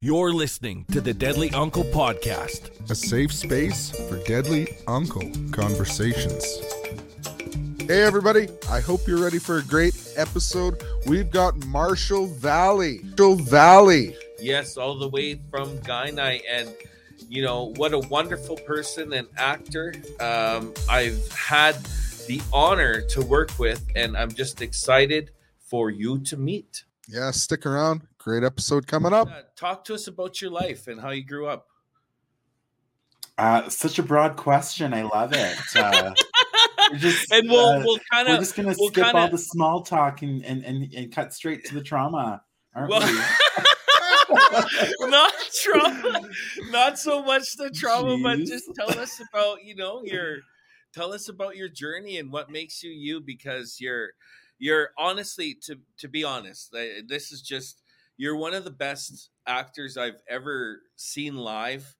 You're listening to the Deadly Uncle Podcast. a safe space for deadly uncle conversations. Hey, everybody, I hope you're ready for a great episode. We've got Marshall Vielle. Marshall Vielle. Yes, all the way from Kainai. And, you know, what a wonderful person and actor um, I've had the honor to work with. And I'm just excited for you to meet. Yeah, stick around. Great episode coming up. Uh, talk to us about your life and how you grew up. Uh, such a broad question. I love it. Uh, we're just, and we'll uh, we'll kind we're just gonna we'll skip all kinda- the small talk and, and, and, and cut straight to the trauma, aren't Well- we? not trauma, not so much the trauma, but just tell us about you know your tell us about your journey and what makes you you because you're you're honestly to to be honest, this is just you're one of the best actors I've ever seen live.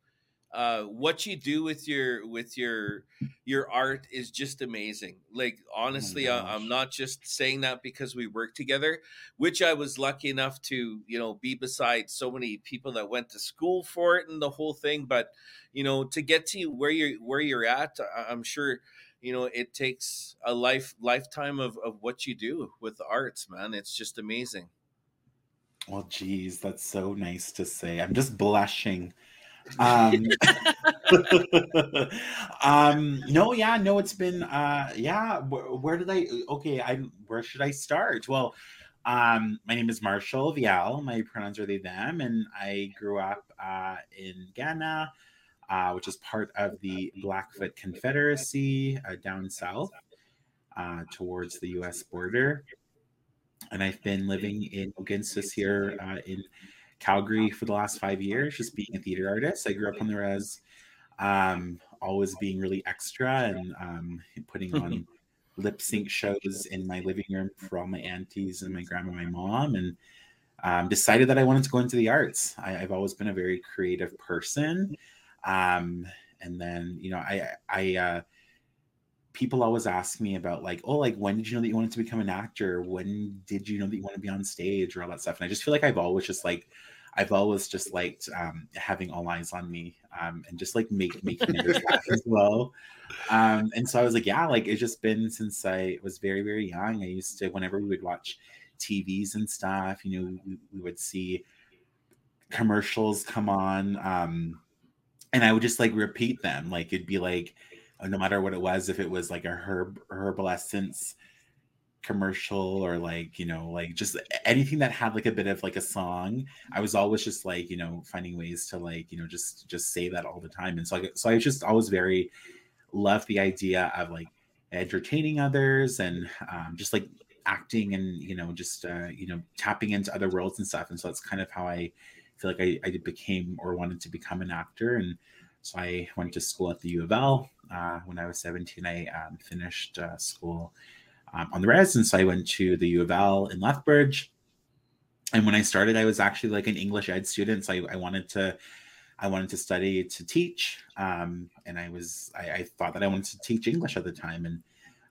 Uh, what you do with your with your your art is just amazing. Like honestly, I, I'm not just saying that because we work together which I was lucky enough to, you know, be beside so many people that went to school for it and the whole thing. But, you know, to get to where you're where you're at, I- I'm sure, you know, it takes a life lifetime of, of what you do with the arts, man. It's just amazing. Well, geez, that's so nice to say. I'm just blushing. Um, um, no, yeah, no, it's been, uh, yeah. Where, where did I? Okay, I. Where should I start? Well, um, my name is Marshall Vielle. My pronouns are they them, and I grew up uh, in Kainai, uh, which is part of the Blackfoot Confederacy uh, down south uh, towards the U.S. border. And I've been living in Mohkinstsis here uh, in Calgary for the last five years, just being a theater artist. I grew up on the res, um, always being really extra and um, putting on lip sync shows in my living room for all my aunties and my grandma, and my mom, and um, decided that I wanted to go into the arts. I, I've always been a very creative person, um, and then you know, I, I, uh, people always ask me about like, oh, like when did you know that you wanted to become an actor? When did you know that you want to be on stage or all that stuff? And I just feel like I've always just like I've always just liked um, having all eyes on me um, and just like make, making others laugh as well. Um, and so I was like, yeah, like it's just been since I was very, very young. I used to, whenever we would watch TVs and stuff, you know, we, we would see commercials come on. Um, and I would just like repeat them. Like it'd be like, no matter what it was, if it was like a herb herbal essence commercial or like you know like just anything that had like a bit of like a song i was always just like you know finding ways to like you know just just say that all the time. And so i so i just always very love the idea of like entertaining others and um, just like acting and you know just uh, you know tapping into other worlds and stuff. And so that's kind of how i feel like i, I became or wanted to become an actor. And so i went to school at the u of l uh, when i was 17 i um, finished uh, school um, on the res. And so I went to the U of L in Lethbridge. And when I started, I was actually like an English ed student. So I, I wanted to, I wanted to study to teach. Um, and I was, I, I thought that I wanted to teach English at the time and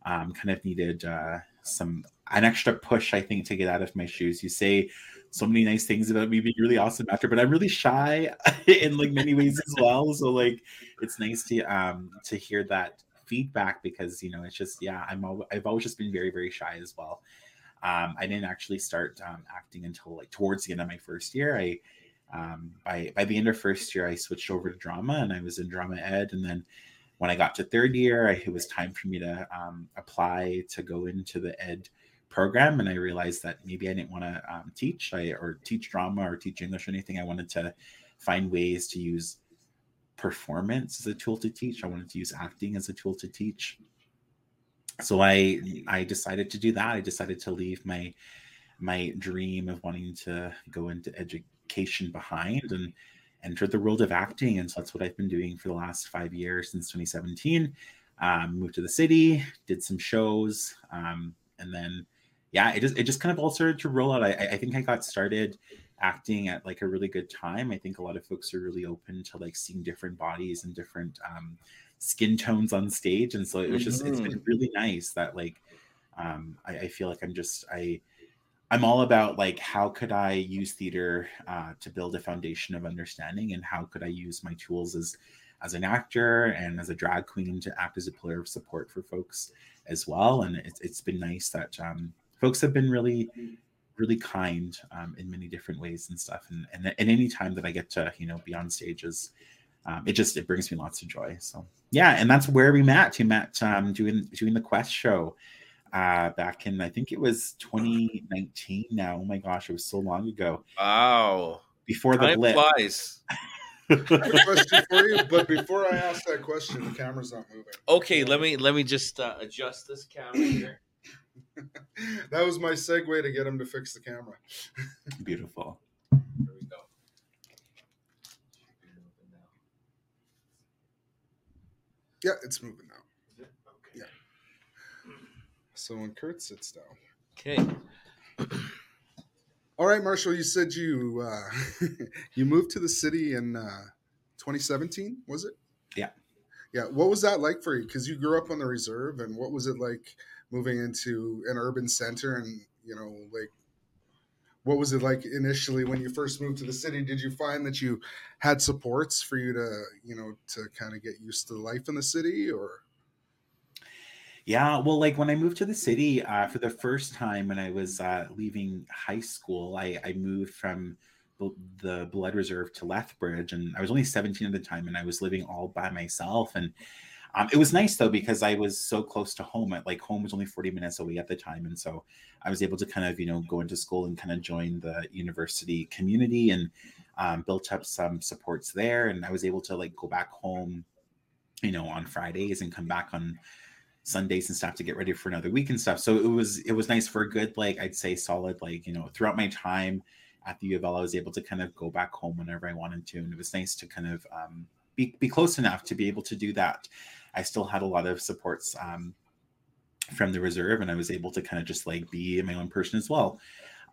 um, kind of needed uh, some, an extra push, I think, to get out of my shoes. You say so many nice things about me being really awesome actor, but I'm really shy in like many ways as well. So like, it's nice to, um, to hear that feedback because you know it's just yeah i'm al- i've always just been very very shy as well um, i didn't actually start um, acting until like towards the end of my first year i um, by by the end of first year i switched over to drama and i was in drama ed and then when i got to third year I, it was time for me to um, apply to go into the ed program and i realized that maybe i didn't want to um, teach I, or teach drama or teach english or anything i wanted to find ways to use performance as a tool to teach. I wanted to use acting as a tool to teach. So I I decided to do that. I decided to leave my my dream of wanting to go into education behind and enter the world of acting. And so that's what I've been doing for the last five years since 2017. Um, moved to the city, did some shows, um, and then yeah, it just it just kind of all started to roll out. I, I think I got started acting at like a really good time. I think a lot of folks are really open to like seeing different bodies and different um, skin tones on stage, and so it was just it's been really nice that like um, I, I feel like I'm just I I'm all about like how could I use theater uh, to build a foundation of understanding, and how could I use my tools as as an actor and as a drag queen to act as a pillar of support for folks as well. And it's it's been nice that um, folks have been really really kind um, in many different ways and stuff. And, and and any time that I get to you know be on stages, um, it just it brings me lots of joy. So yeah, and that's where we met. We met um, doing doing the Quest show uh, back in I think it was 2019. Now, oh my gosh, it was so long ago. Wow! Before the Time blip. flies. question for you, but before I ask that question, the camera's not moving. Okay, let me let me just uh, adjust this camera here. that was my segue to get him to fix the camera. Beautiful. There we go. Yeah, it's moving now. Yeah. So when Curt sits down. Okay. All right, Marshall, you said you uh, you moved to the city in uh, 2017, was it? Yeah. Yeah. What was that like for you? Because you grew up on the reserve, and what was it like moving into an urban center? And you know, like, what was it like initially when you first moved to the city? Did you find that you had supports for you to, you know, to kind of get used to life in the city, or? Yeah, well, like when I moved to the city uh, for the first time when I was uh, leaving high school, I, I moved from the, Blood Reserve to Lethbridge, and I was only 17 at the time, and I was living all by myself. And um, it was nice though because I was so close to home. At like home was only 40 minutes away at the time, and so I was able to kind of you know go into school and kind of join the university community and um, built up some supports there. And I was able to like go back home, you know, on Fridays and come back on Sundays and stuff to get ready for another week and stuff. So it was it was nice for a good like I'd say solid like you know throughout my time at the U of L I was able to kind of go back home whenever I wanted to, and it was nice to kind of um, be be close enough to be able to do that. I still had a lot of supports um, from the reserve, and I was able to kind of just like be my own person as well.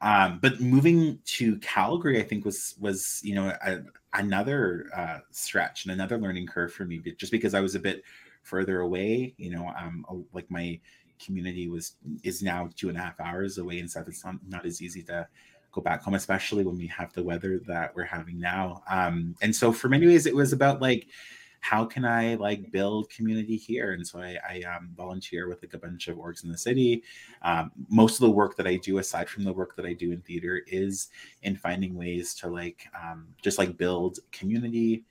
Um, but moving to Calgary, I think was was you know a, another uh, stretch and another learning curve for me, just because I was a bit further away. You know, um, like my community was is now two and a half hours away and stuff. It's not not as easy to go back home, especially when we have the weather that we're having now. Um, and so for many ways, it was about like how can I like build community here? And so I, I um, volunteer with like a bunch of orgs in the city. Um, most of the work that I do, aside from the work that I do in theater, is in finding ways to like um, just like build community.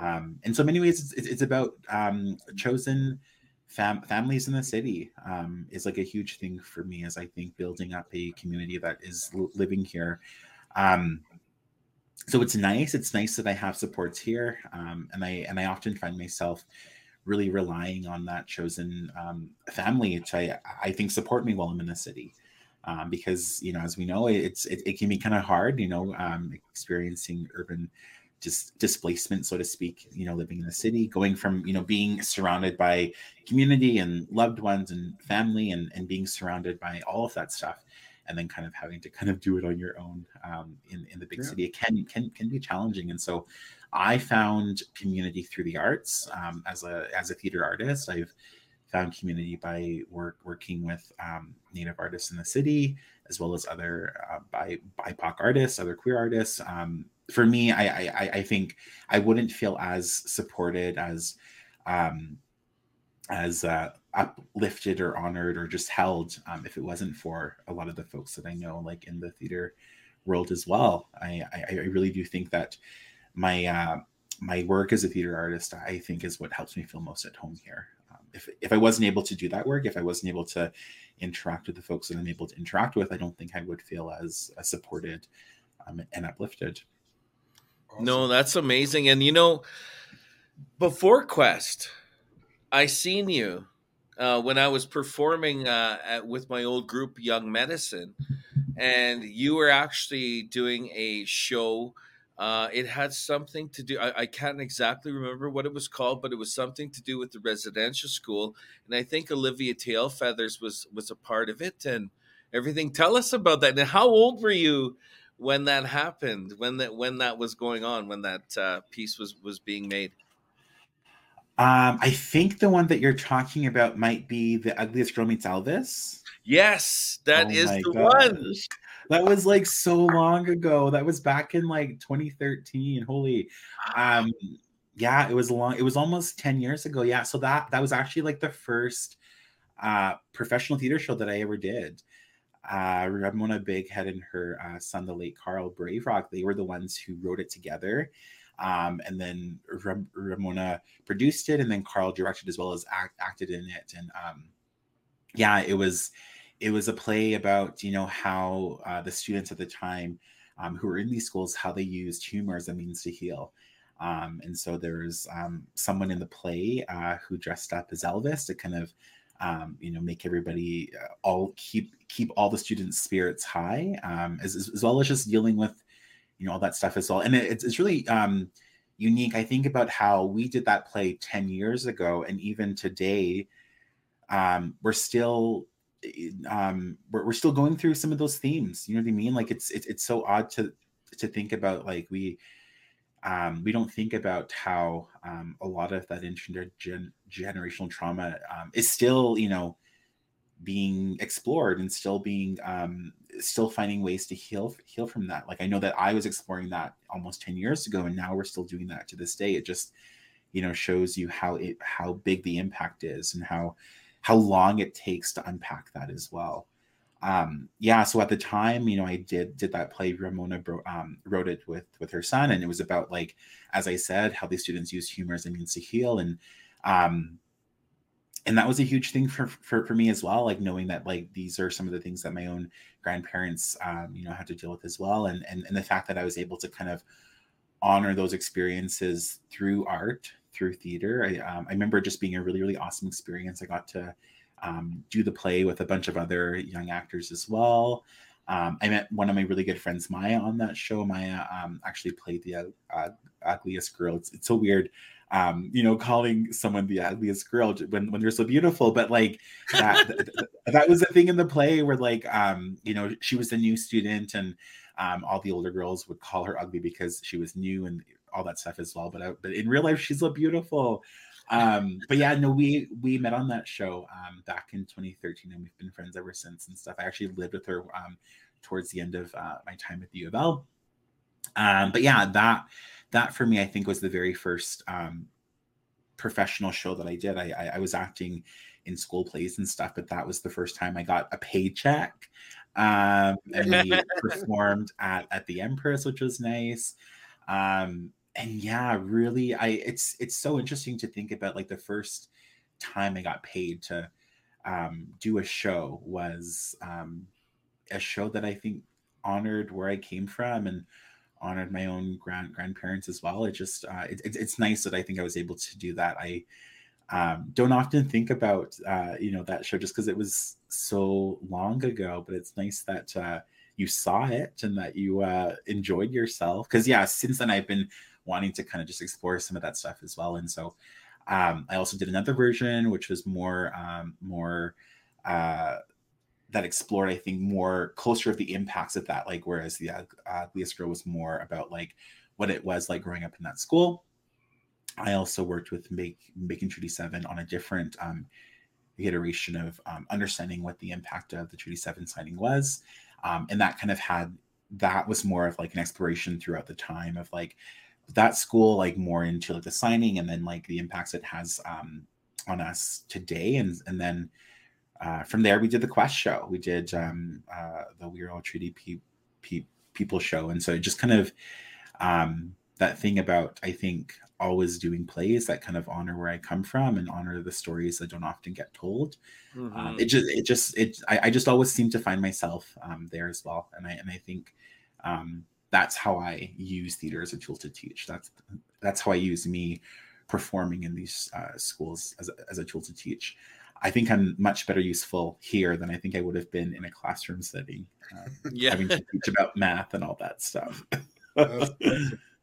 Um, so many ways, it's, it's about um, chosen fam- families in the city um, is like a huge thing for me as I think building up a community that is l- living here. Um, so it's nice. It's nice that I have supports here, um, and I and I often find myself really relying on that chosen um, family which I, I think support me while I'm in the city. Um, because you know, as we know, it's it, it can be kind of hard, you know, um, experiencing urban just displacement, so to speak. You know, living in the city, going from you know being surrounded by community and loved ones and family, and and being surrounded by all of that stuff, and then kind of having to kind of do it on your own um, in in the big Yeah. city, it can can can be challenging. And so, I found community through the arts um, as a as a theater artist. I've found community by work working with um, Native artists in the city, as well as other uh, bi BIPOC artists, other queer artists. Um, for me, I, I I- I think I wouldn't feel as supported as um, as uh, uplifted or honored or just held um, if it wasn't for a lot of the folks that I know, like in the theater world as well. I I, I really do think that my uh, my work as a theater artist, I think, is what helps me feel most at home here. Um, if if I wasn't able to do that work, if I wasn't able to interact with the folks that I'm able to interact with, I don't think I would feel as, as supported um, and uplifted. No, that's amazing. And you know, before Quest, I seen you uh, when I was performing uh, at, with my old group, Young Medicine, and you were actually doing a show. Uh, it had something to do. I, I can't exactly remember what it was called, but it was something to do with the residential school, and I think Olivia Tailfeathers was was a part of it, and everything. Tell us about that. And how old were you when that happened? When that when that was going on? When that uh, piece was was being made? Um, I think the one that you're talking about might be the ugliest girl meets Elvis. Yes, that Oh is the gosh. one. that was like so long ago. That was back in like 2013. Holy, um, yeah, it was long. It was almost 10 years ago. Yeah, so that that was actually like the first uh, professional theater show that I ever did. Uh, Ramona Bighead and her uh, son, the late Carl Brave Rock, they were the ones who wrote it together. Um, and then Ramona produced it, and then Carl directed as well as act- acted in it. And um, yeah, it was it was a play about you know how uh, the students at the time um, who were in these schools how they used humor as a means to heal. Um, and so there's um, someone in the play uh, who dressed up as Elvis to kind of um, you know make everybody uh, all keep keep all the students' spirits high, as, as well as just dealing with you know all that stuff as well. And it, it's it's really um, unique. I think about how we did that play ten years ago, and even today, um, we're still um we're, we're still going through some of those themes you know what i mean like it's it's, it's so odd to to think about like we um we don't think about how um a lot of that intergenerational trauma um is still you know being explored and still being um still finding ways to heal heal from that like i know that i was exploring that almost 10 years ago and now we're still doing that to this day it just you know shows you how it how big the impact is and how how long it takes to unpack that as well. Um, yeah, so at the time, you know, I did did that play. Ramona bro, um, wrote it with with her son, and it was about like, as I said, how these students use humor as a means to heal, and um, and that was a huge thing for, for for me as well. Like knowing that like these are some of the things that my own grandparents, um, you know, had to deal with as well, and and and the fact that I was able to kind of honor those experiences through art through theater. I, um, I remember just being a really, really awesome experience. I got to um, do the play with a bunch of other young actors as well. Um, I met one of my really good friends, Maya, on that show. Maya um, actually played the uh, ugliest girl. It's, it's so weird, um, you know, calling someone the ugliest girl when, when they're so beautiful. But like that, that was a thing in the play where like, um, you know, she was a new student and all the older girls would call her ugly because she was new and all that stuff as well. But I, but in real life, she's so beautiful. Um, but yeah, no, we we met on that show um, back in 2013, and we've been friends ever since and stuff. I actually lived with her um, towards the end of uh, my time at the U of L. Um, but yeah, that that for me, I think was the very first um, professional show that I did. I, I, I was acting in school plays and stuff, but that was the first time I got a paycheck. Um, and we performed at at the Empress, which was nice. Um, and yeah, really, I it's it's so interesting to think about like the first time I got paid to um, do a show was um, a show that I think honored where I came from and honored my own grand grandparents as well. It just uh, it, it, it's nice that I think I was able to do that. I um, don't often think about uh, you know that show just because it was so long ago, but it's nice that uh, you saw it and that you uh, enjoyed yourself. Because yeah, since then I've been wanting to kind of just explore some of that stuff as well. And so um, I also did another version, which was more um, more uh, that explored, I think, more closer of the impacts of that. Like whereas the uh, girl was more about like what it was like growing up in that school. I also worked with Make Making Treaty Seven on a different um, iteration of um, understanding what the impact of the Treaty Seven signing was, um, and that kind of had that was more of like an exploration throughout the time of like that school like more into like the signing and then like the impacts it has um, on us today. And and then uh, from there we did the quest show. We did um, uh, the we're all treaty pe- pe- people show. And so it just kind of um, that thing about i think always doing plays that kind of honor where i come from and honor the stories that don't often get told. Um, mm-hmm. um, it just it just it I, I, just always seem to find myself um, there as well. And i and i think um, that's how I use theater as a tool to teach. That's that's how I use me performing in these uh, schools as a, as a tool to teach. I think I'm much better useful here than I think I would have been in a classroom setting, uh, yeah. having to teach about math and all that stuff.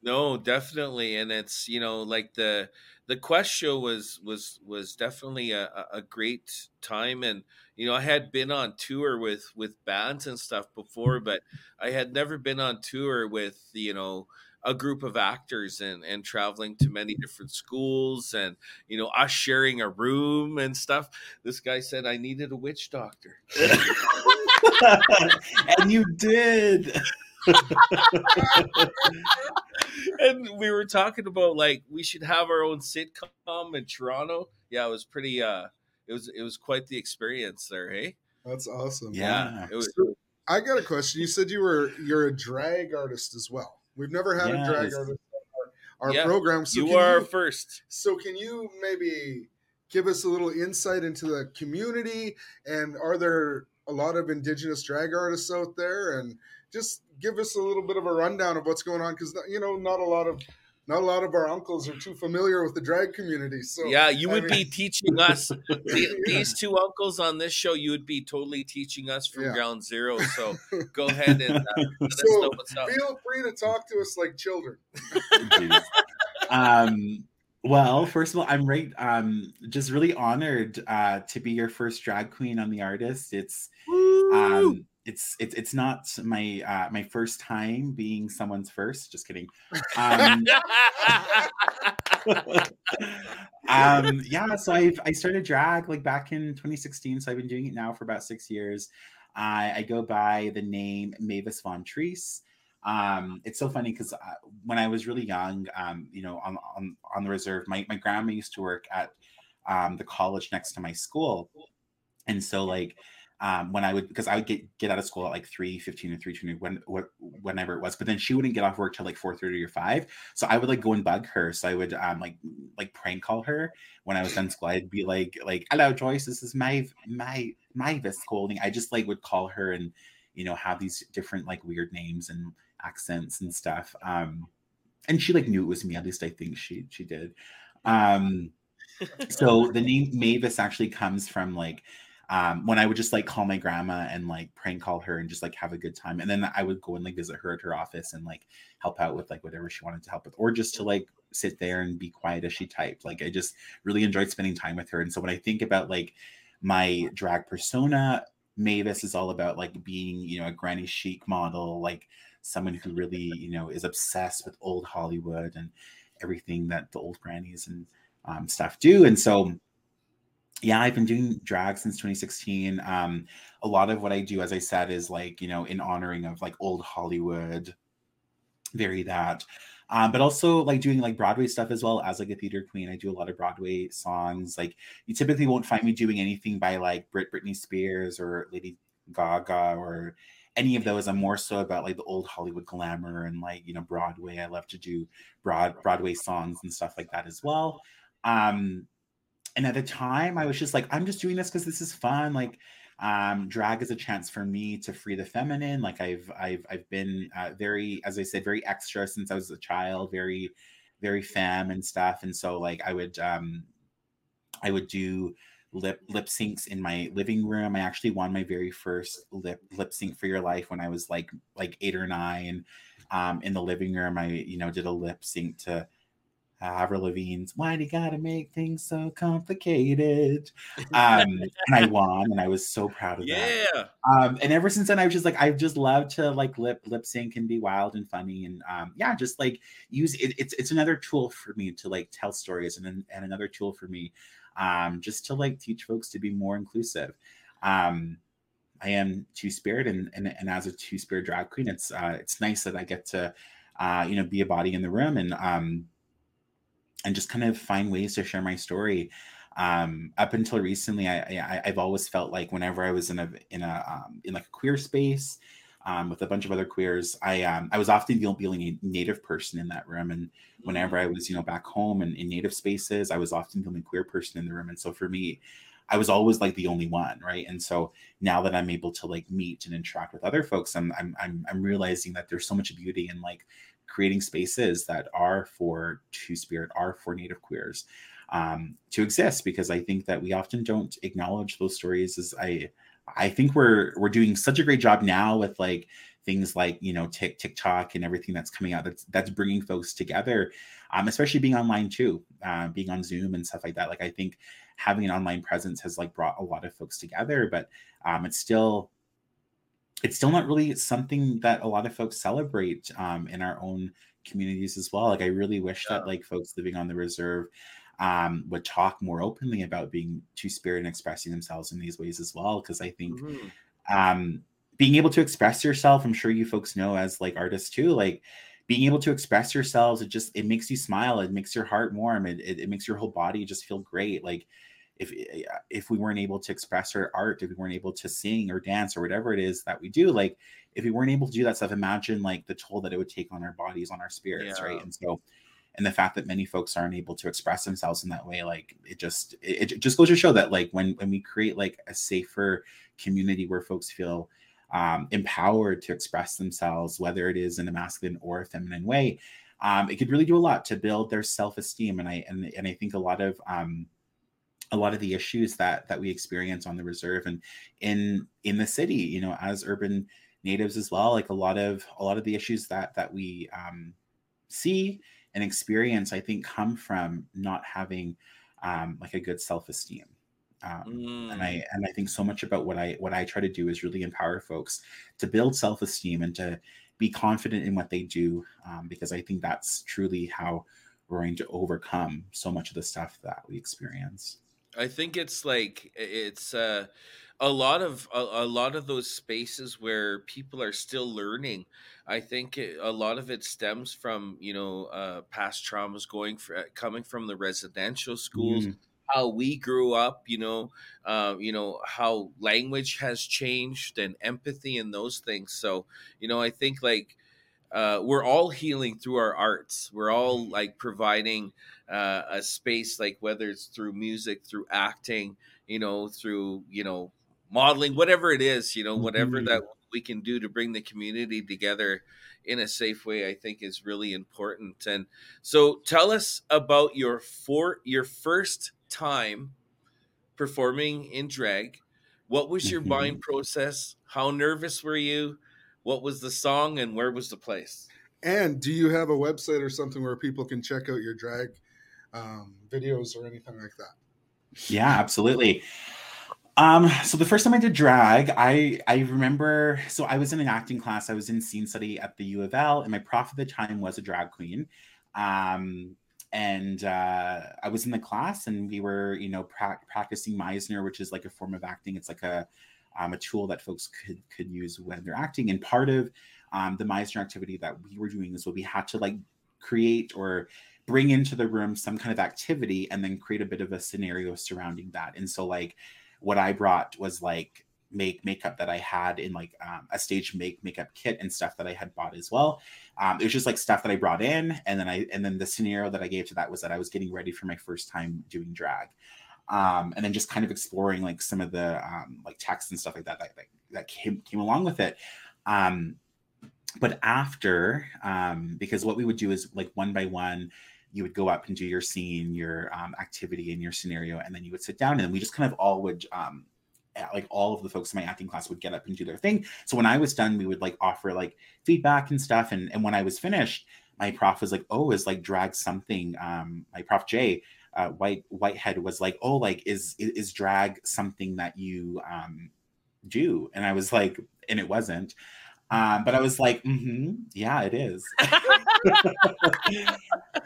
No, definitely, and it's you know like the the Quest show was was was definitely a, a great time, and you know I had been on tour with with bands and stuff before, mm-hmm. but I had never been on tour with you know a group of actors and and traveling to many different schools and you know us sharing a room and stuff. This guy said I needed a witch doctor. and you did. and we were talking about like we should have our own sitcom in Toronto. Yeah, it was pretty uh it was it was quite the experience there, hey? That's awesome. Yeah. It was So, I got a question. You said you were you're a drag artist as well. We've never had a drag artist on our, our Yeah, program. So you are you, first. so can you maybe give us a little insight into the community and are there a lot of indigenous drag artists out there and just give us a little bit of a rundown of what's going on because you know not a lot of not a lot of our uncles are too familiar with the drag community so yeah, you I would mean- be teaching us the, these two uncles on this show. You would be totally teaching us from Yeah. ground zero. So go ahead and uh, let us So, know what's up. feel free to talk to us like children um well first of all i'm right um just really honored uh to be your first drag queen on the artist it's um it's it's it's not my uh my first time being someone's first just kidding. Um um yeah so i've i started drag like back in 2016 so i've been doing it now for about six years. I i go by the name mavis von Treese. um it's so funny because uh, when i was really young um you know on on, on the reserve my, my grandma used to work at um the college next to my school. And so like um, when I would because I would get get out of school at like 3 15 or 3 20 when what whenever it was, but then she wouldn't get off work till like 4 30 or 5. So I would like go and bug her. So I would um like like prank call her when I was done school. I'd be like like hello Joyce, this is my my my Mavis calling. I just like would call her and you know have these different like weird names and accents and stuff. Um and she like knew it was me, at least I think she she did. Um so the name Mavis actually comes from like um, when I would just like call my grandma and like prank call her and just like have a good time. And then I would go and like visit her at her office and like help out with like whatever she wanted to help with, or just to like sit there and be quiet as she typed. Like I just really enjoyed spending time with her. And so when I think about like my drag persona, Mavis is all about like being, you know, a granny chic model, like someone who really, you know, is obsessed with old Hollywood and everything that the old grannies and um, stuff do. And so yeah i've been doing drag since 2016 um a lot of what i do as i said is like you know in honoring of like old hollywood very that um but also like doing like broadway stuff as well as like a theater queen. I do a lot of broadway songs like you typically won't find me doing anything by like brit britney spears or lady gaga or any of those. I'm more so about like the old hollywood glamour and like you know broadway. I love to do broad broadway songs and stuff like that as well um and at the time i was just like i'm just doing this because this is fun like um drag is a chance for me to free the feminine. Like i've i've i've been uh, very as i said very extra since i was a child very very femme and stuff. And so like i would um i would do lip lip syncs in my living room. I actually won my very first lip lip sync for your life when i was like like eight or nine um in the living room. I you know did a lip sync to Avril Lavigne's "Why Do You Gotta Make Things So Complicated?" Um, and I won, and I was so proud of that. yeah. Um, and ever since then, I was just like I've just loved to like lip lip sync and be wild and funny, and um, yeah, just like use it. It's it's another tool for me to like tell stories, and and another tool for me, um, just to like teach folks to be more inclusive. Um, I am two spirit, and, and and as a two spirit drag queen, it's uh, it's nice that I get to, uh, you know, be a body in the room and um, and just kind of find ways to share my story. Um, up until recently, I, I I've always felt like whenever I was in a in a um, in like a queer space. Um, with a bunch of other queers, I um, I was often the the only native person in that room, and whenever I was, you know, back home and in native spaces, I was often the only queer person in the room. And so for me, I was always like the only one, right? And so now that I'm able to like meet and interact with other folks, I'm I'm I'm, I'm realizing that there's so much beauty in like creating spaces that are for two spirit, are for native queers um, to exist. Because I think that we often don't acknowledge those stories. As I I think we're we're doing such a great job now with like things like you know Tik TikTok and everything that's coming out that's that's bringing folks together, um, especially being online too, uh, being on Zoom and stuff like that. Like I think having an online presence has like brought a lot of folks together, but um, it's still it's still not really something that a lot of folks celebrate um, in our own communities as well. Like I really wish that like folks living on the reserve um, would talk more openly about being two spirit and expressing themselves in these ways as well. Because I think Mhm. um, being able to express yourself i'm sure you folks know as like artists too like being able to express yourselves it just it makes you smile it makes your heart warm it, it, it makes your whole body just feel great like if eh, if we weren't able to express our art if we weren't able to sing or dance or whatever it is that we do like if we weren't able to do that stuff imagine like the toll that it would take on our bodies on our spirits yeah. right and so and the fact that many folks aren't able to express themselves in that way like it just it, it just goes to show that like when when we create like a safer community where folks feel um, empowered to express themselves, whether it is in a masculine or a feminine way, um, it could really do a lot to build their self-esteem. And I and, and I think a lot of um, a lot of the issues that that we experience on the reserve and in in the city, you know, as urban natives as well, like a lot of a lot of the issues that that we um, see and experience, I think, come from not having um, like a good self-esteem. Um, mm. and I and I think so much about what I what I try to do is really empower folks to build self esteem and to be confident in what they do um, because I think that's truly how we're going to overcome so much of the stuff that we experience. I think it's like it's uh, a lot of a, a, lot of those spaces where people are still learning. I think it, a lot of it stems from you know uh, past traumas going for, coming from the residential schools. Mm how we grew up, you know, uh, you know how language has changed and empathy and those things. So, you know, I think like uh, we're all healing through our arts. We're all like providing uh, a space, like whether it's through music, through acting, you know, through you know modeling, whatever it is, you know, whatever mm-hmm. that we can do to bring the community together in a safe way, I think is really important. And so, tell us about your for your first time performing in drag. What was your mm-hmm. mind process? How nervous were you? What was the song and where was the place? And do you have a website or something where people can check out your drag um, videos or anything like that? Yeah, absolutely. Um, so the first time I did drag, I I remember so I was in an acting class. I was in scene study at the U of L, and my prof at the time was a drag queen. Um, and uh, I was in the class, and we were, you know, pra- practicing Meisner, which is like a form of acting. It's like a um, a tool that folks could could use when they're acting. And part of um, the Meisner activity that we were doing is what we had to like create or bring into the room some kind of activity, and then create a bit of a scenario surrounding that. And so, like, what I brought was like make makeup that I had in like um, a stage make makeup kit and stuff that I had bought as well. Um, it was just like stuff that I brought in, and then I and then the scenario that I gave to that was that I was getting ready for my first time doing drag, um, and then just kind of exploring like some of the um, like text and stuff like that that that, that came came along with it. Um, but after, um, because what we would do is like one by one, you would go up and do your scene, your um, activity, and your scenario, and then you would sit down, and we just kind of all would um, like all of the folks in my acting class would get up and do their thing. So when I was done, we would like offer like feedback and stuff. And and when I was finished, my prof was like, "Oh, is like drag something?" Um, my prof Jay, uh, White Whitehead was like, "Oh, like is is drag something that you um do?" And I was like, and it wasn't. Um, but I was like, mm-hmm, yeah, it is.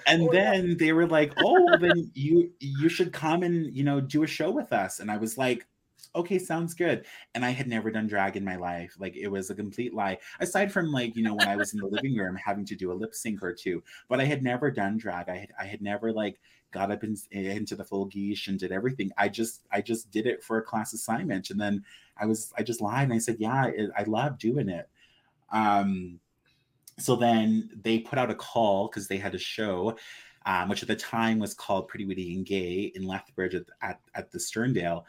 and then they were like, oh, then you you should come and you know do a show with us. And I was like, okay, sounds good. And I had never done drag in my life. Like it was a complete lie. Aside from like, you know, when I was in the living room having to do a lip sync or two, but I had never done drag. I had I had never like got up in, into the full geesh and did everything. I just I just did it for a class assignment. And then I was I just lied and I said, yeah, I love doing it. Um so then they put out a call because they had a show um, which at the time was called Pretty Witty and Gay in Lethbridge at, at, at the Sterndale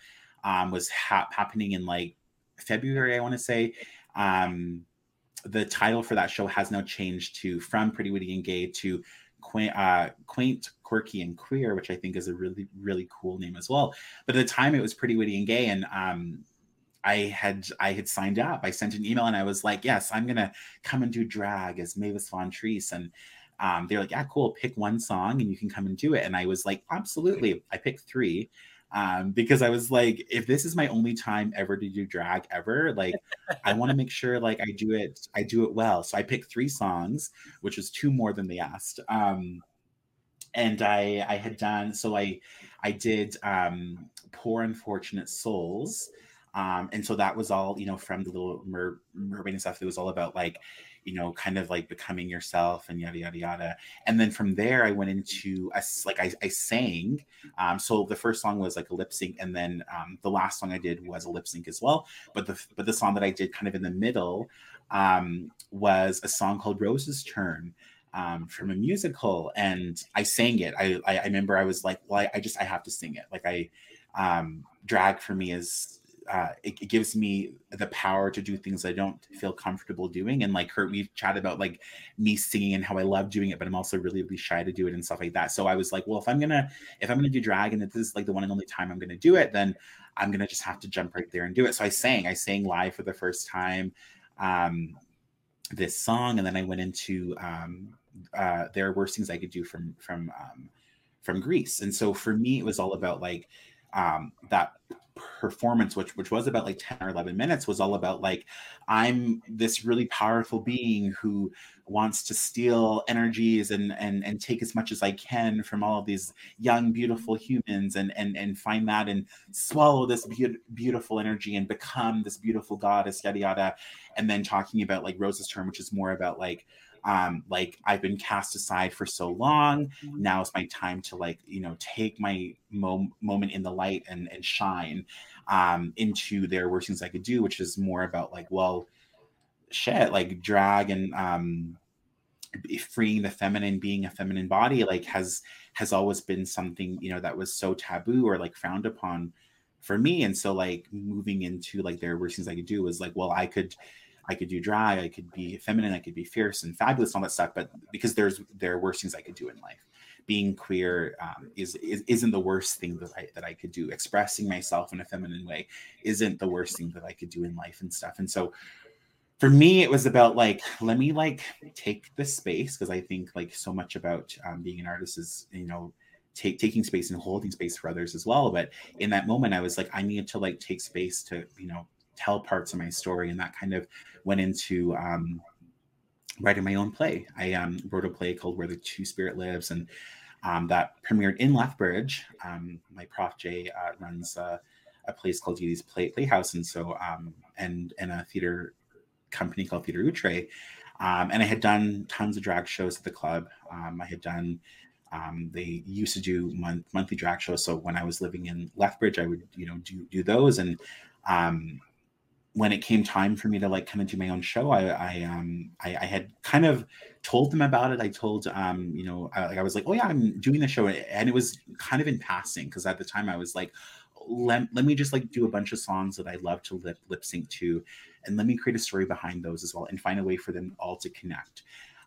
um, was ha- happening in like February, I want to say. Um, the title for that show has now changed to From Pretty Witty and Gay to Quaint, uh, Quaint, Quirky, and Queer, which I think is a really, really cool name as well. But at the time, it was Pretty Witty and Gay, and um, I had I had signed up. I sent an email and I was like, "Yes, I'm gonna come and do drag as Mavis Von Treese." And um, they're like, "Yeah, cool. Pick one song and you can come and do it." And I was like, "Absolutely." I picked three, um, because I was like, if this is my only time ever to do drag ever, like I want to make sure like I do it, I do it well. So I picked three songs, which was two more than they asked. Um, and I I had done so I I did um, poor unfortunate souls. Um, and so that was all, you know, from the little mer- mermaid and stuff. It was all about like, you know, kind of like becoming yourself and yada yada yada. And then from there, I went into a, like I, I sang. Um, so the first song was like a lip sync, and then um, the last song I did was a lip sync as well. But the but the song that I did kind of in the middle um, was a song called Rose's Turn um, from a musical, and I sang it. I, I, I remember I was like, well, I, I, just I have to sing it. Like I um, drag for me is uh, it, it, gives me the power to do things I don't feel comfortable doing. And like Curt, we've chatted about like me singing and how I love doing it, but I'm also really, really shy to do it and stuff like that. So I was like, well, if I'm gonna if I'm gonna do drag and this is like the one and only time I'm gonna do it, then I'm gonna just have to jump right there and do it. So I sang, I sang live for the first time. Um, this song and then i went into um, uh, there were things I could do from from um, from Grease. and so for me it was all about like um, that performance, which which was about like ten or eleven minutes, was all about like I'm this really powerful being who wants to steal energies and and and take as much as I can from all of these young beautiful humans and and and find that and swallow this be- beautiful energy and become this beautiful goddess yada yada, and then talking about like Rose's Turn which is more about like um like i've been cast aside for so long mm-hmm. now is my time to like you know take my mo- moment in the light and and shine um into their worst things i could do which is more about like well shit like drag and um freeing the feminine being a feminine body like has has always been something you know that was so taboo or like frowned upon for me and so like moving into like their worst things i could do was like well i could I could do drag, I could be feminine, I could be fierce and fabulous, and all that stuff. But because there's there are worse things I could do in life. Being queer um, is, is isn't the worst thing that I that I could do. Expressing myself in a feminine way isn't the worst thing that I could do in life and stuff. And so for me it was about like let me like take this space because i think like so much about um, being an artist is you know take, taking space and holding space for others as well but in that moment i was like i need to like take space to you know tell parts of my story, and that kind of went into um, writing my own play. I um, wrote a play called Where the Two Spirit Lives, and um, that premiered in Lethbridge. Um, my prof Jay uh, runs uh, a place called Didi's Play Playhouse, and so um, and and a theater company called Theater Outre. Um, and I had done tons of drag shows at the club. I had done. Um, they used to do month, monthly drag shows. So when I was living in Lethbridge, I would you know do do those, and um, when it came time for me to like kind of do my own show, I I um I, I had kind of told them about it. I told um you know I, I was like, oh yeah, I'm doing the show, and it was kind of in passing because at the time I was like, let, let me just like do a bunch of songs that I love to lip lip sync to, and let me create a story behind those as well, and find a way for them all to connect.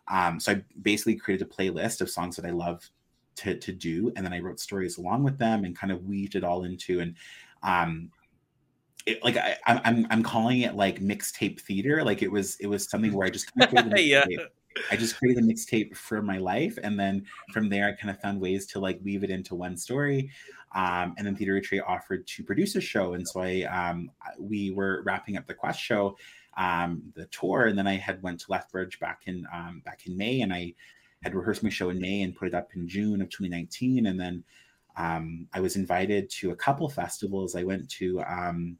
Um, so I basically created a playlist of songs that I love to to do, and then I wrote stories along with them and kind of weaved it all into and um it, like I, I'm I'm calling it like mixtape theater. Like it was it was something where I just kind of yeah. I just created a mixtape for my life, and then from there I kind of found ways to like weave it into one story. Um, and then Theater Outre offered to produce a show, and so I um, we were wrapping up the Quest show, um, the tour, and then I had went to Lethbridge back in um, back in May, and I had rehearsed my show in May and put it up in June of 2019, and then um, I was invited to a couple festivals. I went to um,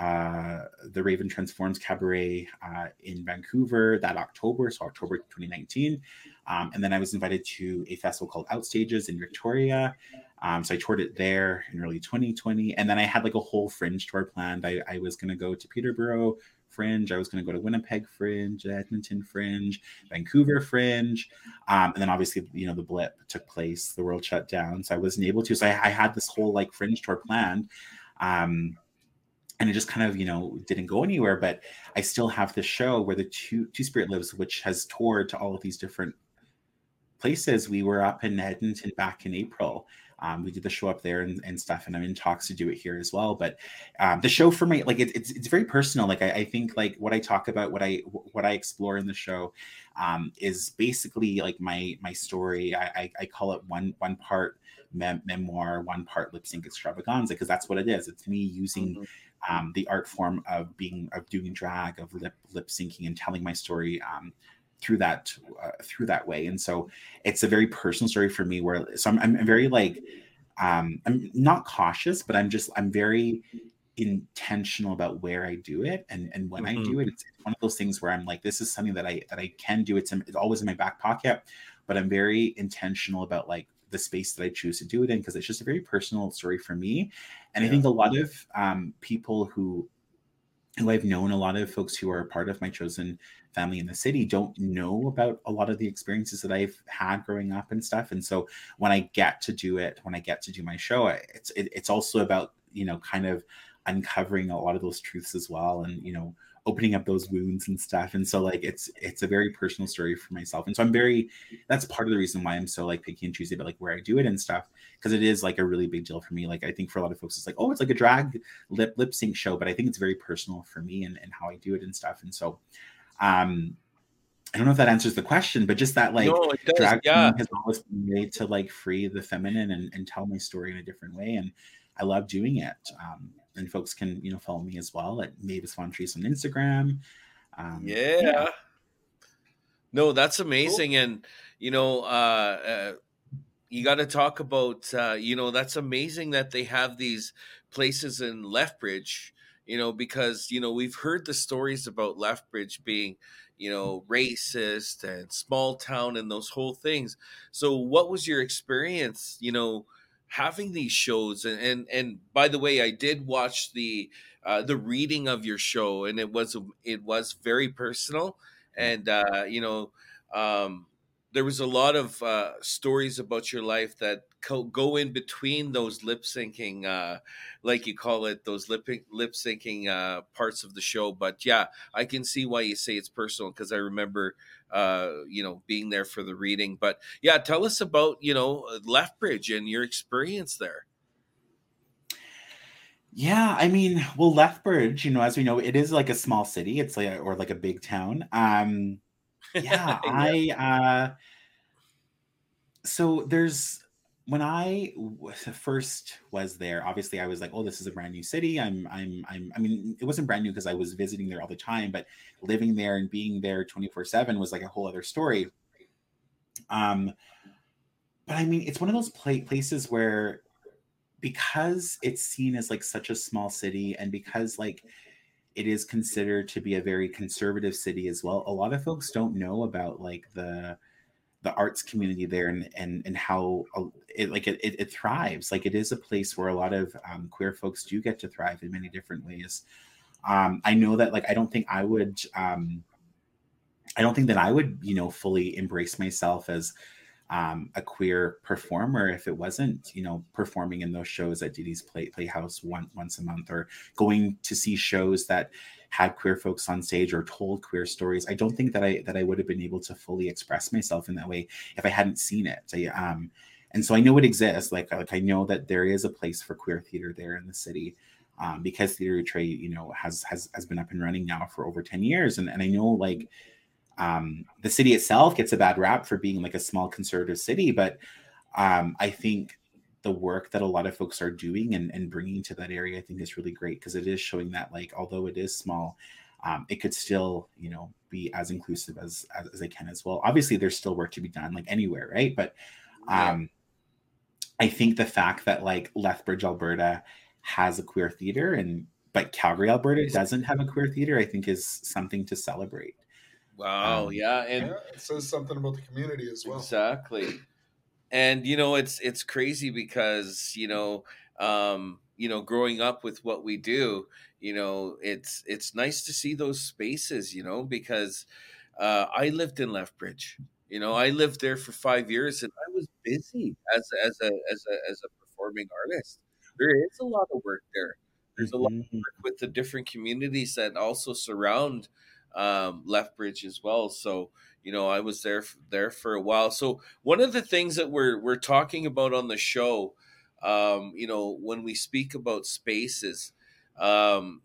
uh, the Raven Transforms Cabaret uh, in Vancouver that October, so October 2019. Um, and then I was invited to a festival called Outstages in Victoria. Um, so I toured it there in early 2020. And then I had like a whole fringe tour planned. I, I was going to go to Peterborough Fringe. I was going to go to Winnipeg Fringe, Edmonton Fringe, Vancouver Fringe. Um, and then obviously, you know, the blip took place, the world shut down. So I wasn't able to. So I, I had this whole like fringe tour planned. Um, and it just kind of you know didn't go anywhere but i still have this show where the two two spirit lives which has toured to all of these different places. We were up in edmonton back in april. Um, we did the show up there and, and, stuff and i'm in talks to do it here as well. But um, the show for me like it, it's it's very personal. Like I, I, think like what i talk about what i what i explore in the show um, is basically like my my story. I i, I call it one one part mem- memoir one part lip sync extravaganza because that's what it is. It's me using mm-hmm um, the art form of being of doing drag of lip lip syncing and telling my story um, through that uh, through that way. And so it's a very personal story for me where so i'm, I'm very like um, i'm not cautious but i'm just i'm very intentional about where I do it. And and when Mhm. I do it it's one of those things where I'm like this is something that I that I can do. It's, in, it's always in my back pocket but I'm very intentional about like the space that I choose to do it in because it's just a very personal story for me and I think a lot of um, people who who I've known a lot of folks who are part of my chosen family in the city don't know about a lot of the experiences that I've had growing up and stuff. And so when I get to do it, when I get to do my show, it's it, it's also about you know kind of uncovering a lot of those truths as well, and you know opening up those wounds and stuff. And so like it's it's a very personal story for myself. And so I'm very that's part of the reason why I'm so like picky and choosy about like where I do it and stuff because it is like a really big deal for me. Like I think for a lot of folks, it's like oh, it's like a drag lip lip sync show, but I think it's very personal for me and, and how I do it and stuff. And so, um, I don't know if that answers the question, but just that like no, does. drag yeah. has always been made to like free the feminine and, and tell my story in a different way, and I love doing it. Um, and folks can you know follow me as well at Mavis Von Trees on Instagram. Um, yeah. No, that's amazing, and you know, uh, uh, you got to talk about, uh, you know, that's amazing that they have these places in Lethbridge. You know, because you know we've heard the stories about Lethbridge being, you know, racist and small town and those whole things. So, what was your experience? You know, having these shows and and, and by the way, I did watch the uh, the reading of your show, and it was it was very personal and uh, you know um, there was a lot of uh, stories about your life that co- go in between those lip syncing uh, like you call it those lip lip syncing uh, parts of the show but yeah i can see why you say it's personal because i remember uh, you know being there for the reading but yeah tell us about you know lethbridge and your experience there Yeah, I mean, well, Lethbridge, you know, as we know, it is like a small city. It's like or like a big town. Um, yeah, I uh so there's when I first was there, obviously I was like, oh, this is a brand new city. I'm I'm I'm I mean, it wasn't brand new because I was visiting there all the time, but living there and being there 24/7 was like a whole other story. Um, but I mean, it's one of those pla- places where because it's seen as like such a small city and because like it is considered to be a very conservative city as well a lot of folks don't know about like the the arts community there and and and how uh, it like it, it, thrives. Like it is a place where a lot of um, queer folks do get to thrive in many different ways. Um i know that like i don't think i would um i don't think that i would you know fully embrace myself as um, a queer performer if it wasn't, you know, performing in those shows at Didi's Play Playhouse one, once a month or going to see shows that had queer folks on stage or told queer stories. I don't think that I that I would have been able to fully express myself in that way if I hadn't seen it. I, um, and so I know it exists. Like like I know that there is a place for queer theater there in the city. Um, because Theater Outre, you know, has has has been up and running now for over 10 years. And, and I know like um, the city itself gets a bad rap for being like a small conservative city, but um, I think the work that a lot of folks are doing and, and bringing to that area, I think is really great because it is showing that like although it is small, um, it could still you know be as inclusive as, as as it can as well. Obviously, there's still work to be done like anywhere, right? But um, I think the fact that like Lethbridge, Alberta, has a queer theater and but Calgary, Alberta doesn't have a queer theater, I think is something to celebrate. wow Um, yeah and yeah, it says something about the community as well. Exactly. And you know, it's it's crazy because, you know, um, you know, growing up with what we do, you know, it's it's nice to see those spaces, you know, because uh I lived in Lethbridge. You know, I lived there for 5 years and I was busy as as a as a as a performing artist. There is a lot of work there. There's a lot Mhm. work with the different communities that also surround um, Lethbridge as well. So you know, I was there there for a while. So one of the things that we're we're talking about on the show, um, you know, when we speak about spaces, um,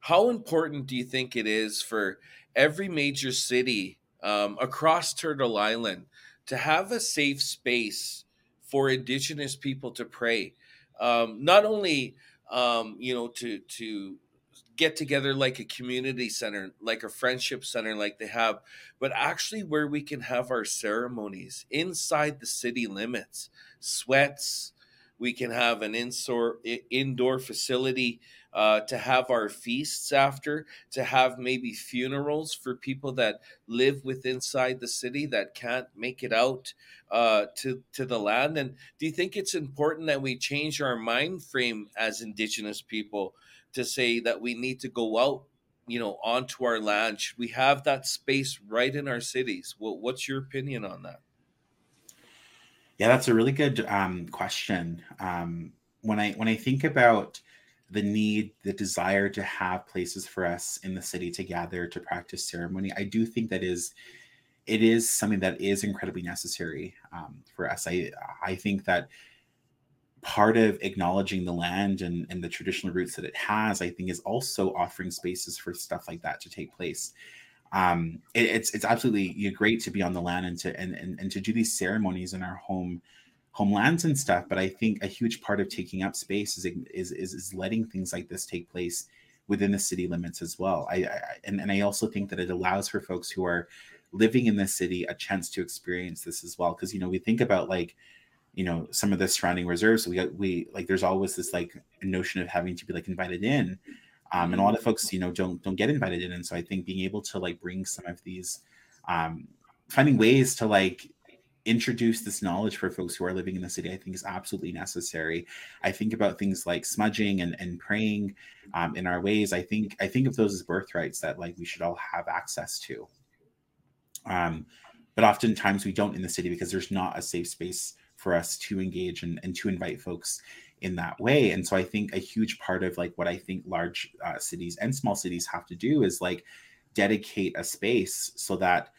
how important do you think it is for every major city um, across Turtle Island to have a safe space for Indigenous people to pray? Um, not only um, you know to to get together like a community center, like a friendship center, like they have, but actually where we can have our ceremonies inside the city limits, sweats, we can have an indoor indoor facility uh, to have our feasts after, to have maybe funerals for people that live with inside the city that can't make it out uh, to to the land. And do you think it's important that we change our mind frame as Indigenous people to say that we need to go out? You know, onto our land. Should we have that space right in our cities? Well, what's your opinion on that? Yeah, that's a really good um, question. Um, when I when I think about the need, the desire to have places for us in the city to gather to practice ceremony, I do think that is it is something that is incredibly necessary um, for us. I I think that part of acknowledging the land and, and the traditional roots that it has, I think, is also offering spaces for stuff like that to take place um, it, it's it's absolutely great to be on the land and to and, and, and to do these ceremonies in our home homelands and stuff. But I think a huge part of taking up space is is is, is letting things like this take place within the city limits as well. I, I and, and I also think that it allows for folks who are living in the city a chance to experience this as well. Because you know we think about like you know some of the surrounding reserves. We got we like there's always this like notion of having to be like invited in um, and a lot of folks you know don't don't get invited in. And so i think being able to like bring some of these um, finding ways to like introduce this knowledge for folks who are living in the city i think is absolutely necessary. I think about things like smudging and, and praying um, in our ways. I think i think of those as birthrights that like we should all have access to. Um, but oftentimes we don't in the city because there's not a safe space for us to engage and, and to invite folks in that way. And so i think a huge part of like what i think large uh, cities and small cities have to do is like dedicate a space so that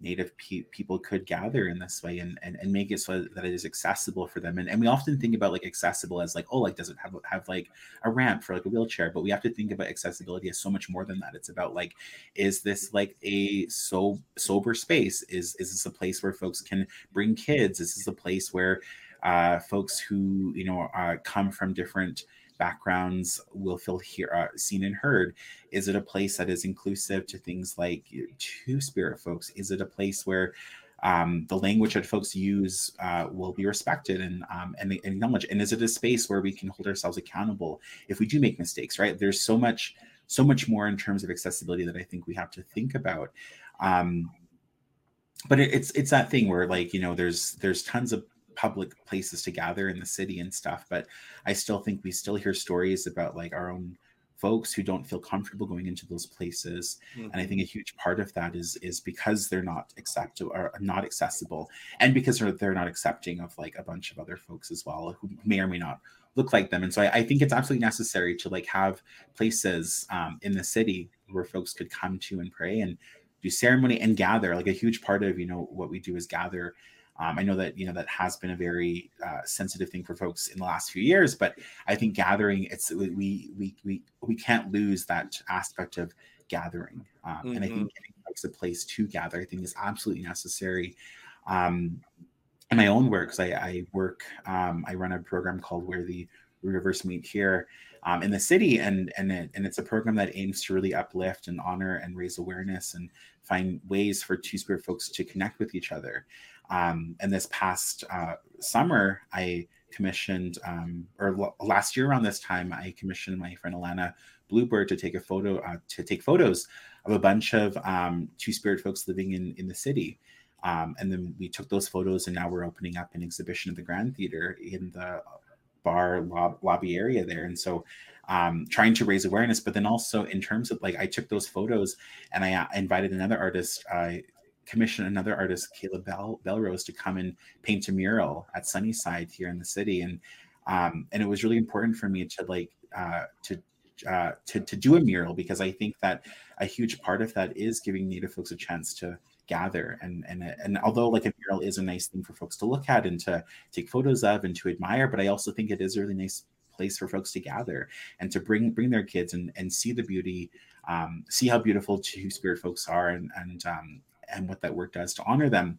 native pe- people could gather in this way and, and and make it so that it is accessible for them. And, and we often think about like accessible as like oh like does it have have like a ramp for like a wheelchair? But we have to think about accessibility as so much more than that. It's about like is this like a so sober space? Is is this a place where folks can bring kids? Is this a place where uh, folks who you know uh, come from different backgrounds will feel here uh, seen and heard? Is it a place that is inclusive to things like two spirit folks? Is it a place where um, the language that folks use uh, will be respected and, um, and and acknowledged? And is it a space where we can hold ourselves accountable if we do make mistakes right? There's so much so much more in terms of accessibility that i think we have to think about. Um, but it, it's it's that thing where like you know there's there's tons of public places to gather in the city and stuff but i still think we still hear stories about like our own folks who don't feel comfortable going into those places. Mm-hmm. and i think a huge part of that is is because they're not acceptable or not accessible and because they're, they're not accepting of like a bunch of other folks as well who may or may not look like them. And so i, I think it's absolutely necessary to like have places um, in the city where folks could come to and pray and do ceremony and gather. Like a huge part of you know what we do is gather um, I know that you know that has been a very uh, sensitive thing for folks in the last few years, but I think gathering it's we we we we can't lose that aspect of gathering, um, mm-hmm. and I think mm-hmm. giving folks a place to gather, I think, is absolutely necessary. Um, in my own work, because I, I, work, um, I run a program called Where the Rivers Meet here um, in the city, and and it, and it's a program that aims to really uplift and honor and raise awareness and find ways for Two Spirit folks to connect with each other. Um, and this past uh, summer, I commissioned, um, or l- last year around this time, I commissioned my friend Alana Bluebird to take a photo, uh, to take photos of a bunch of um, Two Spirit folks living in in the city. Um, and then we took those photos, and now we're opening up an exhibition at the Grand Theater in the bar lob- lobby area there. And so, um, trying to raise awareness, but then also in terms of like, I took those photos and I uh, invited another artist, uh, commissioned another artist, Caleb Bell Belrose, to come and paint a mural at Sunnyside here in the city, and um, and it was really important for me to like uh, to uh, to to do a mural because I think that a huge part of that is giving Native folks a chance to gather. And and and although like a mural is a nice thing for folks to look at and to take photos of and to admire, but I also think it is a really nice place for folks to gather and to bring bring their kids and and see the beauty um, see how beautiful two spirit folks are and and um, and what that work does to honor them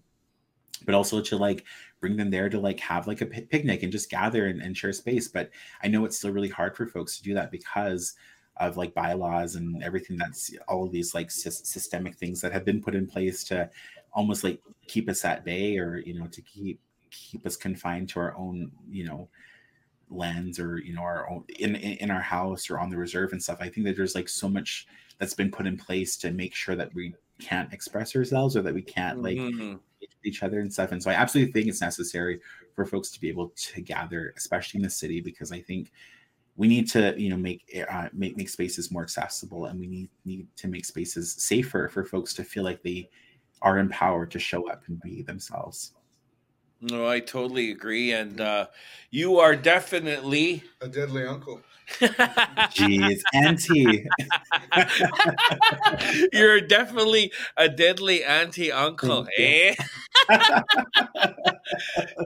but also to like bring them there to like have like a p- picnic and just gather and, and share space. But i know it's still really hard for folks to do that because of like bylaws and everything that's all of these like sy- systemic things that have been put in place to almost like keep us at bay or you know to keep keep us confined to our own you know lands or you know our own in in our house or on the reserve and stuff. I think that there's like so much that's been put in place to make sure that we can't express ourselves or that we can't like Mhm. each other and stuff and so i absolutely think it's necessary for folks to be able to gather especially in the city because i think we need to you know make uh, make make spaces more accessible and we need need to make spaces safer for folks to feel like they are empowered to show up and be themselves No, I totally agree, and uh, you are definitely. A deadly uncle. jeez auntie You're definitely a deadly auntie uncle, eh?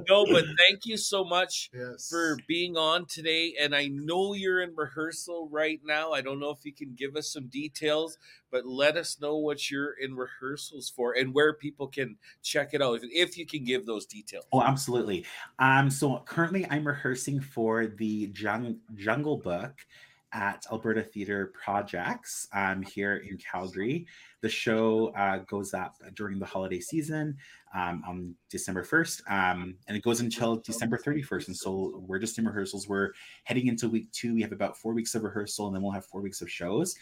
no, but thank you so much Yes. for being on today. And I know you're in rehearsal right now. I don't know if you can give us some details, but let us know what you're in rehearsals for and where people can check it out. If, if you can give those details. Oh, absolutely. Um, so currently I'm rehearsing for the Jung- Jungle Book at Alberta Theatre Projects um, here in Calgary. The show uh, goes up during the holiday season um, on December 1st, um, and it goes until December 31st. And so we're just in rehearsals. We're heading into week two. We have about four weeks of rehearsal, and then we'll have four weeks of shows.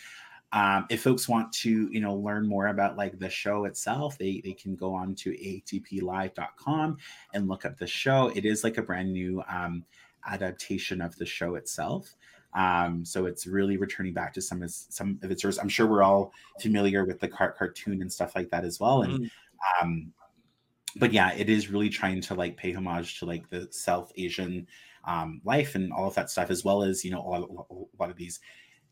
Um, if folks want to, you know, learn more about like the show itself, they they can go on to atplive.com and look up the show. It is like a brand new um, adaptation of the show itself. Um, so it's really returning back to some of some of its roots. I'm sure we're all familiar with the car- cartoon and stuff like that as well. And Mhm. um, but yeah, it is really trying to like pay homage to like the South Asian um, life and all of that stuff, as well as you know a lot, a lot of these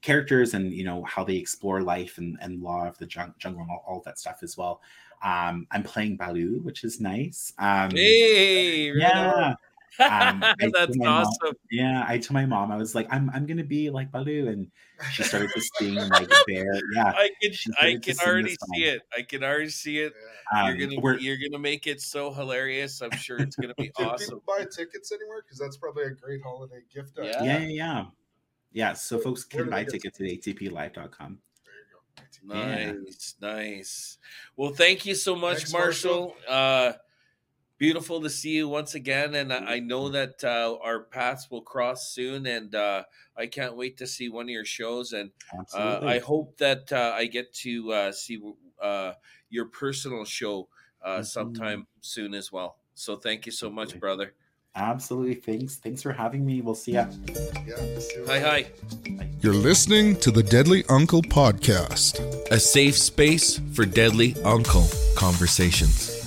characters and you know how they explore life and, and law of the jung- jungle and all, all that stuff as well. Um, I'm playing Baloo, which is nice. Um, Hey, yeah. Um, That's told my mom- awesome. Yeah, I told my mom I was like, I'm I'm gonna be like Baloo, and she started to sing like bear. Yeah, I can I can already see it. I can already see it. Yeah. um, you're gonna we're- you're gonna make it so hilarious. I'm sure it's gonna be Do awesome. people buy tickets anywhere Because that's probably a great holiday gift. Yeah. idea. yeah, yeah, yeah. Yeah, so folks can buy get tickets at atplive.com. There you go. Yeah. Nice, nice. Well, thank you so much, Thanks, Marshall. Uh, beautiful to see you once again, and I, I know that uh, our paths will cross soon, and uh, I can't wait to see one of your shows. And uh, I hope that uh, I get to uh, see uh, your personal show uh, Mhm. sometime soon as well. So thank you so much, brother. Absolutely. Thanks. Thanks for having me. We'll see ya. Yeah, you Hi, hi. You're listening to the Deadly Uncle Podcast. A safe space for deadly uncle conversations.